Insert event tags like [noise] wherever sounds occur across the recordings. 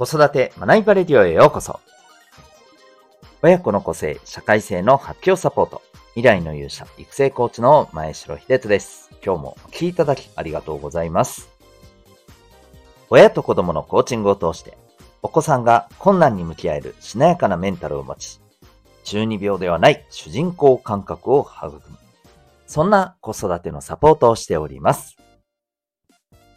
子育て学びバレディオへようこそ。親子の個性、社会性の発揮をサポート。未来の勇者、育成コーチの前城秀人です。今日もお聴きいただきありがとうございます。親と子供のコーチングを通して、お子さんが困難に向き合えるしなやかなメンタルを持ち、中二病ではない主人公感覚を育む。そんな子育てのサポートをしております。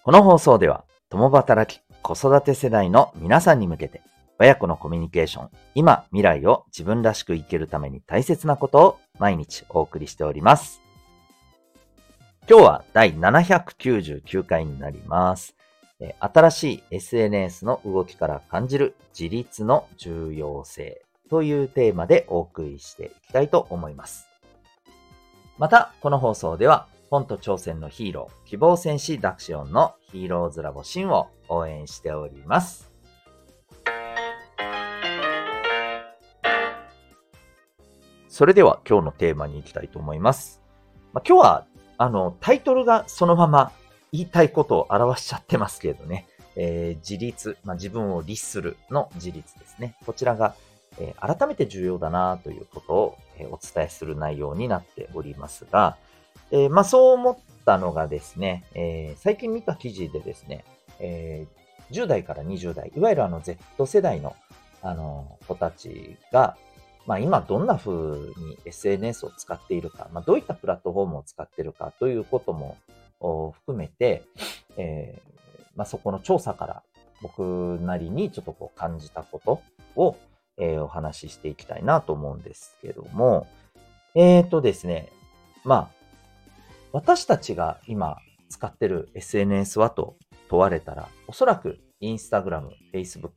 この放送では、共働き子育て世代の皆さんに向けて、親子のコミュニケーション、今、未来を自分らしく生きるために大切なことを毎日お送りしております。今日は第799回になります。新しい SNS の動きから感じる自立の重要性というテーマでお送りしていきたいと思います。また、この放送では本と挑戦のヒーロー、希望戦士ダクシオンのヒーローズラボシンを応援しております。それでは今日のテーマに行きたいと思います。まあ、今日は、あの、タイトルがそのまま言いたいことを表しちゃってますけどね。えー、自立、まあ、自分を律するの自立ですね。こちらが、えー、改めて重要だなということを、えー、お伝えする内容になっておりますが、えー、まあ、そう思ったのがですね、えー、最近見た記事でですね、えー、10代から20代、いわゆるあの Z 世代のあの子たちが、まあ、今どんな風に SNS を使っているか、まあ、どういったプラットフォームを使っているかということも含めて、えーまあ、そこの調査から僕なりにちょっとこう感じたことを、えー、お話ししていきたいなと思うんですけども、えっ、ー、とですね、まあ、私たちが今使ってる SNS はと問われたら、おそらくインスタグラム、Facebook、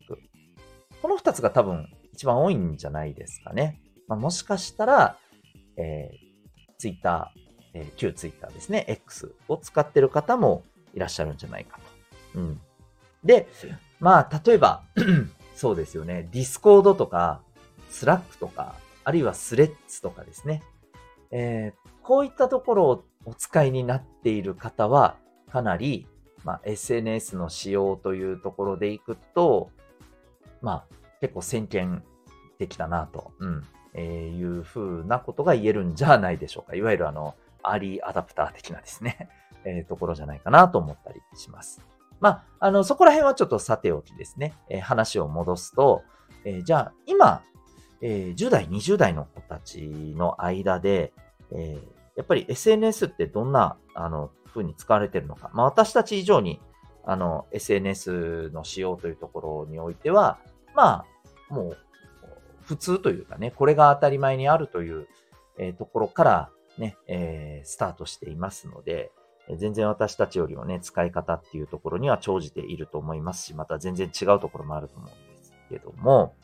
この2つが多分一番多いんじゃないですかね。まあ、もしかしたら、えー、Twitter、えー、旧 Twitter ですね、X を使ってる方もいらっしゃるんじゃないかと。うん。で、まあ、例えば [clears throat] そうですよね、Discord とか、Slack とか、あるいは Threads とかですね。えー、こういったところをお使いになっている方は、かなり、まあ、SNS の使用というところでいくと、まあ、結構先見的だなと、うん、えー、いうふうなことが言えるんじゃないでしょうか。いわゆるあの、アーリーアダプター的なですね、[laughs] えー、ところじゃないかなと思ったりします。まあ、あの、そこら辺はちょっとさておきですね、えー、話を戻すと、えー、じゃあ、今、えー、10代、20代の子たちの間で、えー、やっぱり SNS ってどんな、あの、風に使われてるのか。まあ、私たち以上に、あの、SNS の使用というところにおいては、まあ、もう、普通というかね、これが当たり前にあるという、えー、ところからね、えー、スタートしていますので、全然私たちよりもね、使い方っていうところには長じていると思いますし、また全然違うところもあると思うんですけども、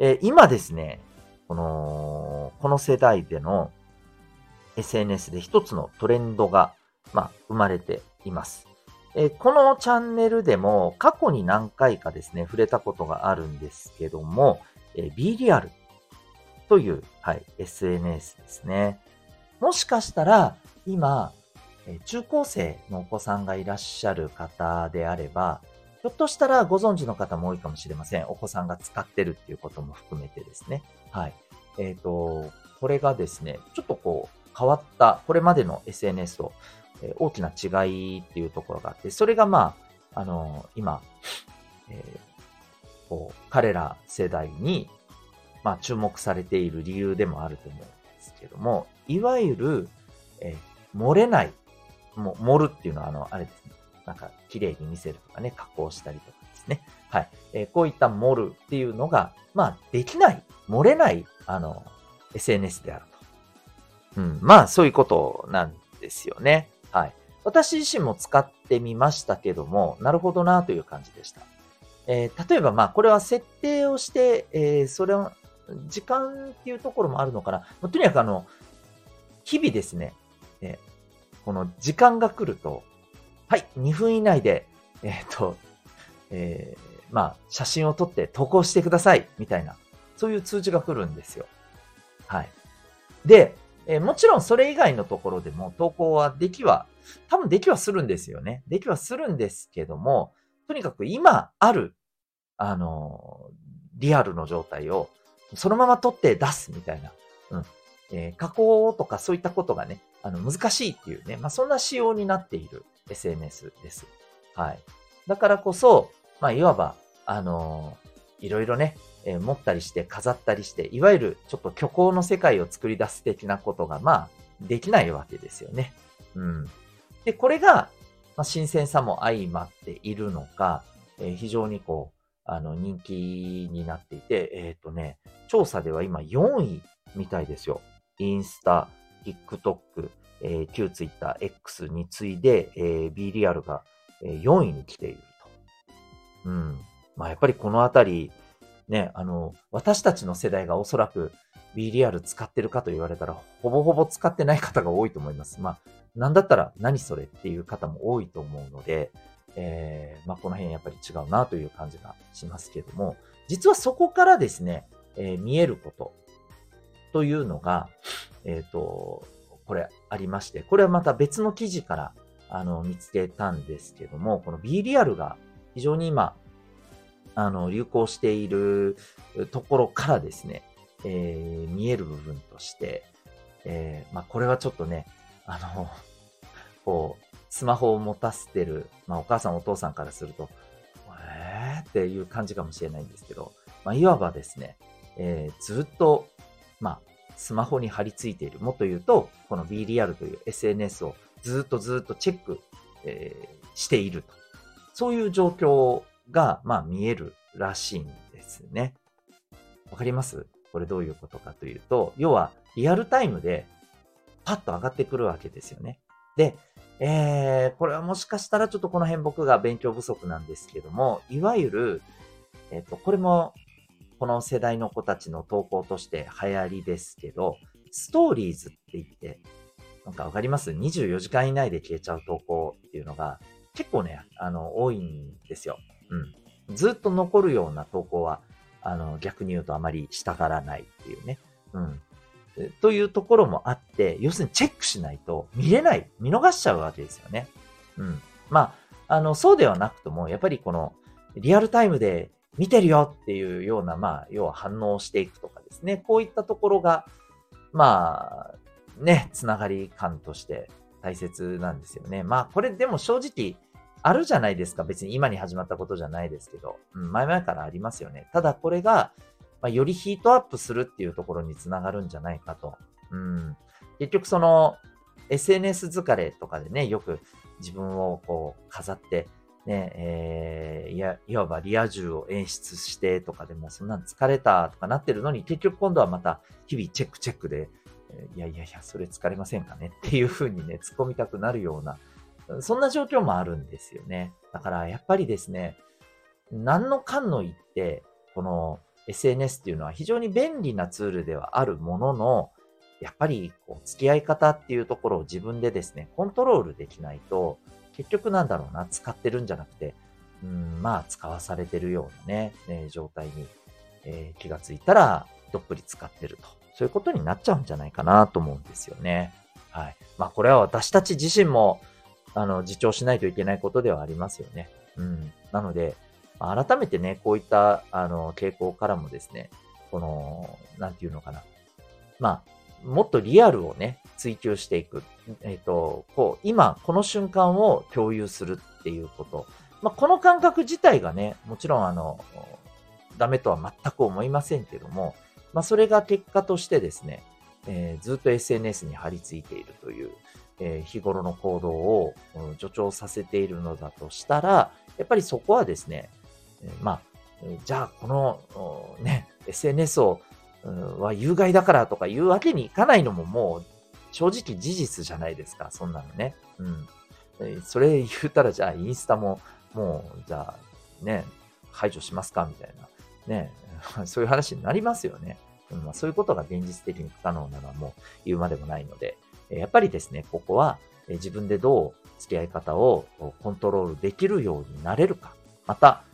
えー、今ですね、この、この世代での SNS で一つのトレンドが、まあ、生まれています。えこのチャンネルでも過去に何回かですね、触れたことがあるんですけども、え B リアルという、はい、SNS ですね。もしかしたら、今、え中高生のお子さんがいらっしゃる方であれば、ひょっとしたらご存知の方も多いかもしれません。お子さんが使ってるっていうことも含めてですね。はい。えっ、ー、と、これがですね、ちょっとこう、変わった、これまでの SNS と、え大きな違いっていうところがあって、それがまあ、あの今、えー、こう、彼ら世代に、まあ、注目されている理由でもあると思うんですけども、いわゆる、えー、漏れない、も盛るっていうのは、あの、あれですね。なんか、綺麗に見せるとかね、加工したりとかですね。はい。えー、こういった盛るっていうのが、まあ、できない、漏れない、あの、SNS であると。うん、まあ、そういうことなんですよね。はい。私自身も使ってみましたけども、なるほどなという感じでした。えー、例えば、まあ、これは設定をして、えー、それを、時間っていうところもあるのかな。とにかくあの、日々ですね、えー、この時間が来ると、はい、2分以内で、えっ、と、えまあ、写真を撮って投稿してください、みたいな、そういう通知が来るんですよ。はい。で、えもちろんそれ以外のところでも投稿はできは、多分できはするんですよね。できはするんですけども、とにかく今あるあの、リアルの状態をそのまま撮って出すみたいな、うん。えー、加工とかそういったことがね、あの、難しいっていうね、まあ、そんな仕様になっている SNS です。はい。だからこそ、まあ、いわば、あのー、いろいろね、えー、持ったりして飾ったりして、いわゆるちょっと虚構の世界を作り出す的なことが、まあ、できないわけですよね。うん。で、これが、まあ、新鮮さも相まっているのか、えー、非常にこう、あの、人気になっていて、えっ、ー、とね、調査では今4位みたいですよ。インスタ、TikTok、えー、旧 Twitter、X に次いで、えー、B リアルが4位に来ていると。うん。まあやっぱりこのあたり、ね、あの、私たちの世代がおそらく B リアル使ってるかと言われたら、ほぼほぼ使ってない方が多いと思います。まあ、なんだったら何それっていう方も多いと思うので、えー、まあこの辺やっぱり違うなという感じがしますけども、実はそこからですね、えー、見えることというのが、えっ、ー、と、これありまして、これはまた別の記事からあの見つけたんですけども、この B リアルが非常に今、あの、流行しているところからですね、えー、見える部分として、えー、まあ、これはちょっとね、あの、[laughs] こう、スマホを持たせてる、まあ、お母さんお父さんからすると、えー？っていう感じかもしれないんですけど、まあ、いわばですね、えー、ずっと、まあ、スマホに貼り付いている。もっと言うと、この B リアルという SNS をずっとずっとチェック、えー、していると。そういう状況が、まあ、見えるらしいんですね。わかります？これどういうことかというと、要はリアルタイムでパッと上がってくるわけですよね。で、えー、これはもしかしたらちょっとこの辺僕が勉強不足なんですけども、いわゆる、えっ、ー、と、これもこの世代の子たちの投稿として流行りですけど、ストーリーズって言って、なんかわかります ?24 時間以内で消えちゃう投稿っていうのが結構ね、あの、多いんですよ。うん。ずっと残るような投稿は、あの、逆に言うとあまりしたがらないっていうね。うん。というところもあって、要するにチェックしないと見れない、見逃しちゃうわけですよね。うん。まあ、あの、そうではなくとも、やっぱりこの、リアルタイムで見てるよっていうような、まあ、要は反応していくとかですね。こういったところが、まあ、ね、つながり感として大切なんですよね。まあ、これでも正直、あるじゃないですか。別に今に始まったことじゃないですけど。うん、前々からありますよね。ただこれが、まあ、よりヒートアップするっていうところにつながるんじゃないかと。うん。結局その、SNS 疲れとかでね、よく自分をこう飾って、ね、えー、いや、いわばリア充を演出してとかでもそんなん疲れたとかなってるのに、結局今度はまた日々チェックチェックで、いやいやいや、それ疲れませんかねっていうふうにね、突っ込みたくなるような、そんな状況もあるんですよね。だからやっぱりですね、何のかんの言って、この SNS っていうのは非常に便利なツールではあるものの、やっぱりこう付き合い方っていうところを自分でですね、コントロールできないと、結局なんだろうな、使ってるんじゃなくて、うん、まあ使わされてるようなね、ね状態に、えー、気がついたらどっぷり使ってると。そういうことになっちゃうんじゃないかなと思うんですよね。はい。まあこれは私たち自身も、あの、自重しないといけないことではありますよね。うん。なので、改めてね、こういった、あの、傾向からもですね、この、なんていうのかな。まあ、もっとリアルをね、追求していく。えっ、ー、と、こう、今、この瞬間を共有するっていうこと。まあ、この感覚自体がね、もちろん、あの、ダメとは全く思いませんけども、まあ、それが結果としてですね、えー、ずっと SNS に貼り付いているという、え、日頃の行動を助長させているのだとしたら、やっぱりそこはですね、え、まあ、じゃあこのね、SNS をは有害だからとか言うわけにいかないのももう正直事実じゃないですか、そんなのね。うん。それ言ったらじゃあインスタももうじゃあね、排除しますかみたいな。ね、[laughs] そういう話になりますよね。うんまあ、そういうことが現実的に不可能なのはもう言うまでもないので、やっぱりですね、ここは自分でどう付き合い方をコントロールできるようになれるか、また、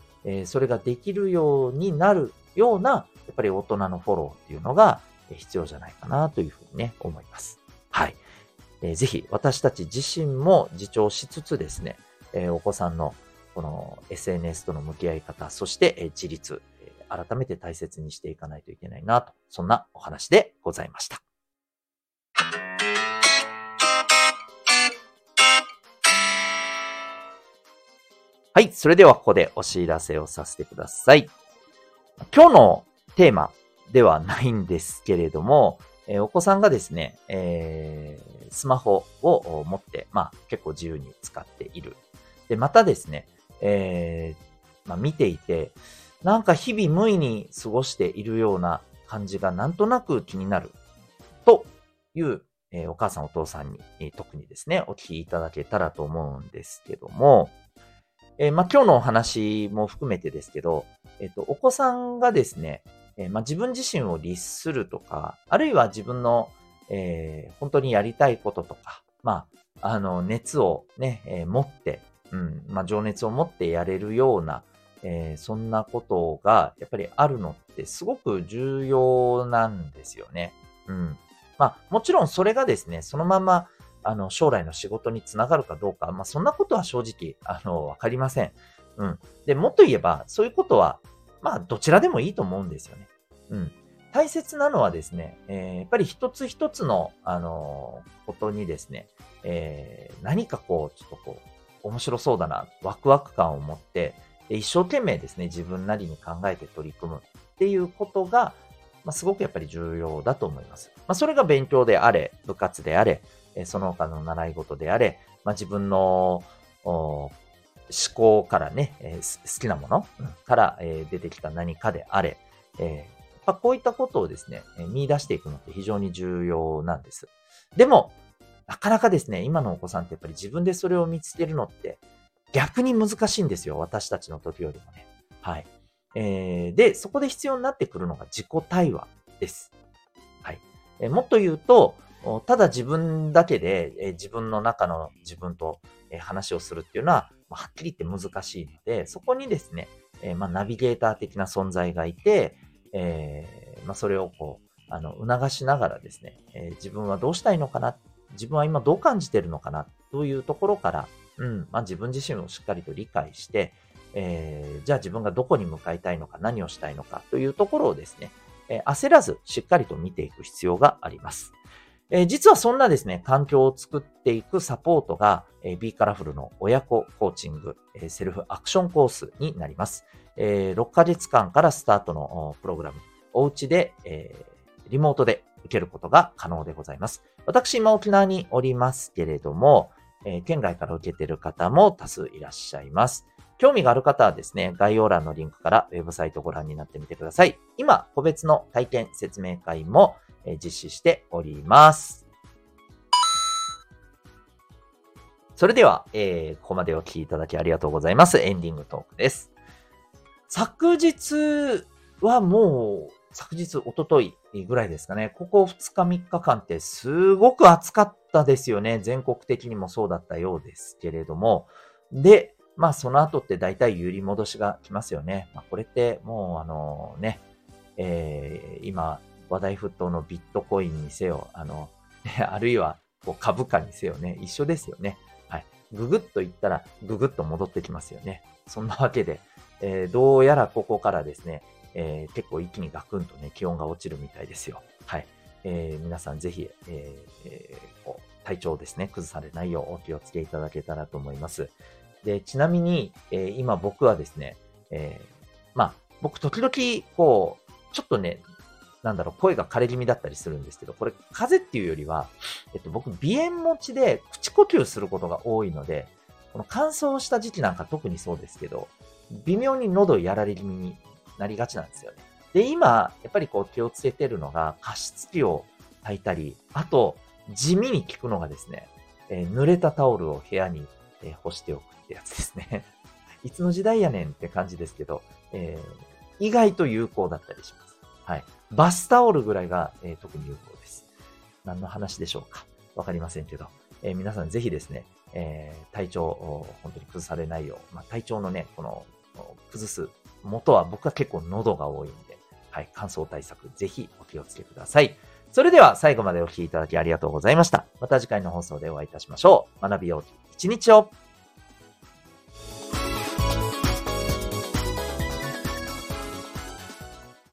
それができるようになるような、やっぱり大人のフォローっていうのが必要じゃないかなというふうにね、思います。はい。ぜひ私たち自身も自重しつつですね、お子さんのこの SNS との向き合い方、そして自立、改めて大切にしていかないといけないなと、そんなお話でございました。はい。それではここでお知らせをさせてください。今日のテーマではないんですけれども、えー、お子さんがですね、えー、スマホを持って、まあ結構自由に使っている。で、またですね、えー、まあ見ていて、なんか日々無意に過ごしているような感じがなんとなく気になるという、えー、お母さんお父さんに、えー、特にですね、お聞きいただけたらと思うんですけども、えー、まあ、今日のお話も含めてですけど、えっ、と、お子さんがですね、えー、まあ、自分自身を律するとか、あるいは自分の、えー、本当にやりたいこととか、まあ、あの、熱をね、え持って、うん、まあ、情熱を持ってやれるような、えそんなことが、やっぱりあるのってすごく重要なんですよね。うん。まあ、もちろんそれがですね、そのまま、あの、将来の仕事につながるかどうか、まあ、そんなことは正直、あの、わかりません。うん。で、もっと言えば、そういうことは、まあ、どちらでもいいと思うんですよね。うん。大切なのはですね、えー、やっぱり一つ一つの、あのー、ことにですね、えー、何かこう、ちょっとこう、面白そうだな、ワクワク感を持って、一生懸命ですね、自分なりに考えて取り組むっていうことが、まあ、すごくやっぱり重要だと思います。まあ、それが勉強であれ、部活であれ、その他の習い事であれ、まあ、自分の思考からね、え好きなものから、え出てきた何かであれ、えまあ、こういったことをですね、見出していくのって非常に重要なんです。でも、なかなかですね、今のお子さんってやっぱり自分でそれを見つけるのって逆に難しいんですよ。私たちの時よりもね。はい。えー、で、そこで必要になってくるのが自己対話です。はい。えー、もっと言うと、ただ自分だけで、え自分の中の自分と、え話をするっていうのは、まはっきり言って難しいので、そこにですね、えまあ、ナビゲーター的な存在がいて、えー、まあ、それをこう、あの、促しながらですね、え自分はどうしたいのかな、自分は今どう感じてるのかな、というところから、うん、まあ、自分自身をしっかりと理解して、えー、じゃあ自分がどこに向かいたいのか、何をしたいのかというところをですね、え焦らずしっかりと見ていく必要があります。え、実はそんなですね、環境を作っていくサポートが、え、B カラフルの親子コーチング、え、セルフアクションコースになります。え、6ヶ月間からスタートのプログラム、お家で、え、リモートで受けることが可能でございます。私、今沖縄におりますけれども、え、県外から受けている方も多数いらっしゃいます。興味がある方はですね、概要欄のリンクからウェブサイトをご覧になってみてください。今、個別の体験説明会も実施しております。それでは、えー、ここまでお聞きいただきありがとうございます。エンディングトークです。昨日はもう、昨日、おとといぐらいですかね。ここ2日3日間ってすごく暑かったですよね。全国的にもそうだったようですけれども。で、まあその後って大体揺り戻しが来ますよね。まあこれってもうあのね、えー、今話題沸騰のビットコインにせよ、あの、[laughs] あるいはこう株価にせよね、一緒ですよね。はい。ぐぐっといったら、ぐぐっと戻ってきますよね。そんなわけで、えー、どうやらここからですね、えー、結構一気にガクンとね、気温が落ちるみたいですよ。はい。えー、皆さんぜひ、えー、体調ですね、崩されないようお気をつけいただけたらと思います。で、ちなみに、え、今僕はですね、え、まあ、僕時々、こう、ちょっとね、なんだろう、声が枯れ気味だったりするんですけど、これ風邪っていうよりは、えっと、僕、鼻炎持ちで口呼吸することが多いので、この乾燥した時期なんか特にそうですけど、微妙に喉やられ気味になりがちなんですよね。で、今、やっぱりこう気をつけてるのが、加湿器を炊いたり、あと、地味に効くのがですね、えー、濡れたタオルを部屋に、えー、干しておくってやつですね。[laughs] いつの時代やねんって感じですけど、えー、意外と有効だったりします。はい。バスタオルぐらいが、えー、特に有効です。何の話でしょうか？わかりませんけど、えー、皆さんぜひですね、えー、体調を本当に崩されないよう、まあ、体調のね、この、崩す元は僕は結構喉が多いんで、はい、乾燥対策ぜひお気をつけください。それでは最後までお聴きいただきありがとうございました。また次回の放送でお会いいたしましょう。学びよう一日を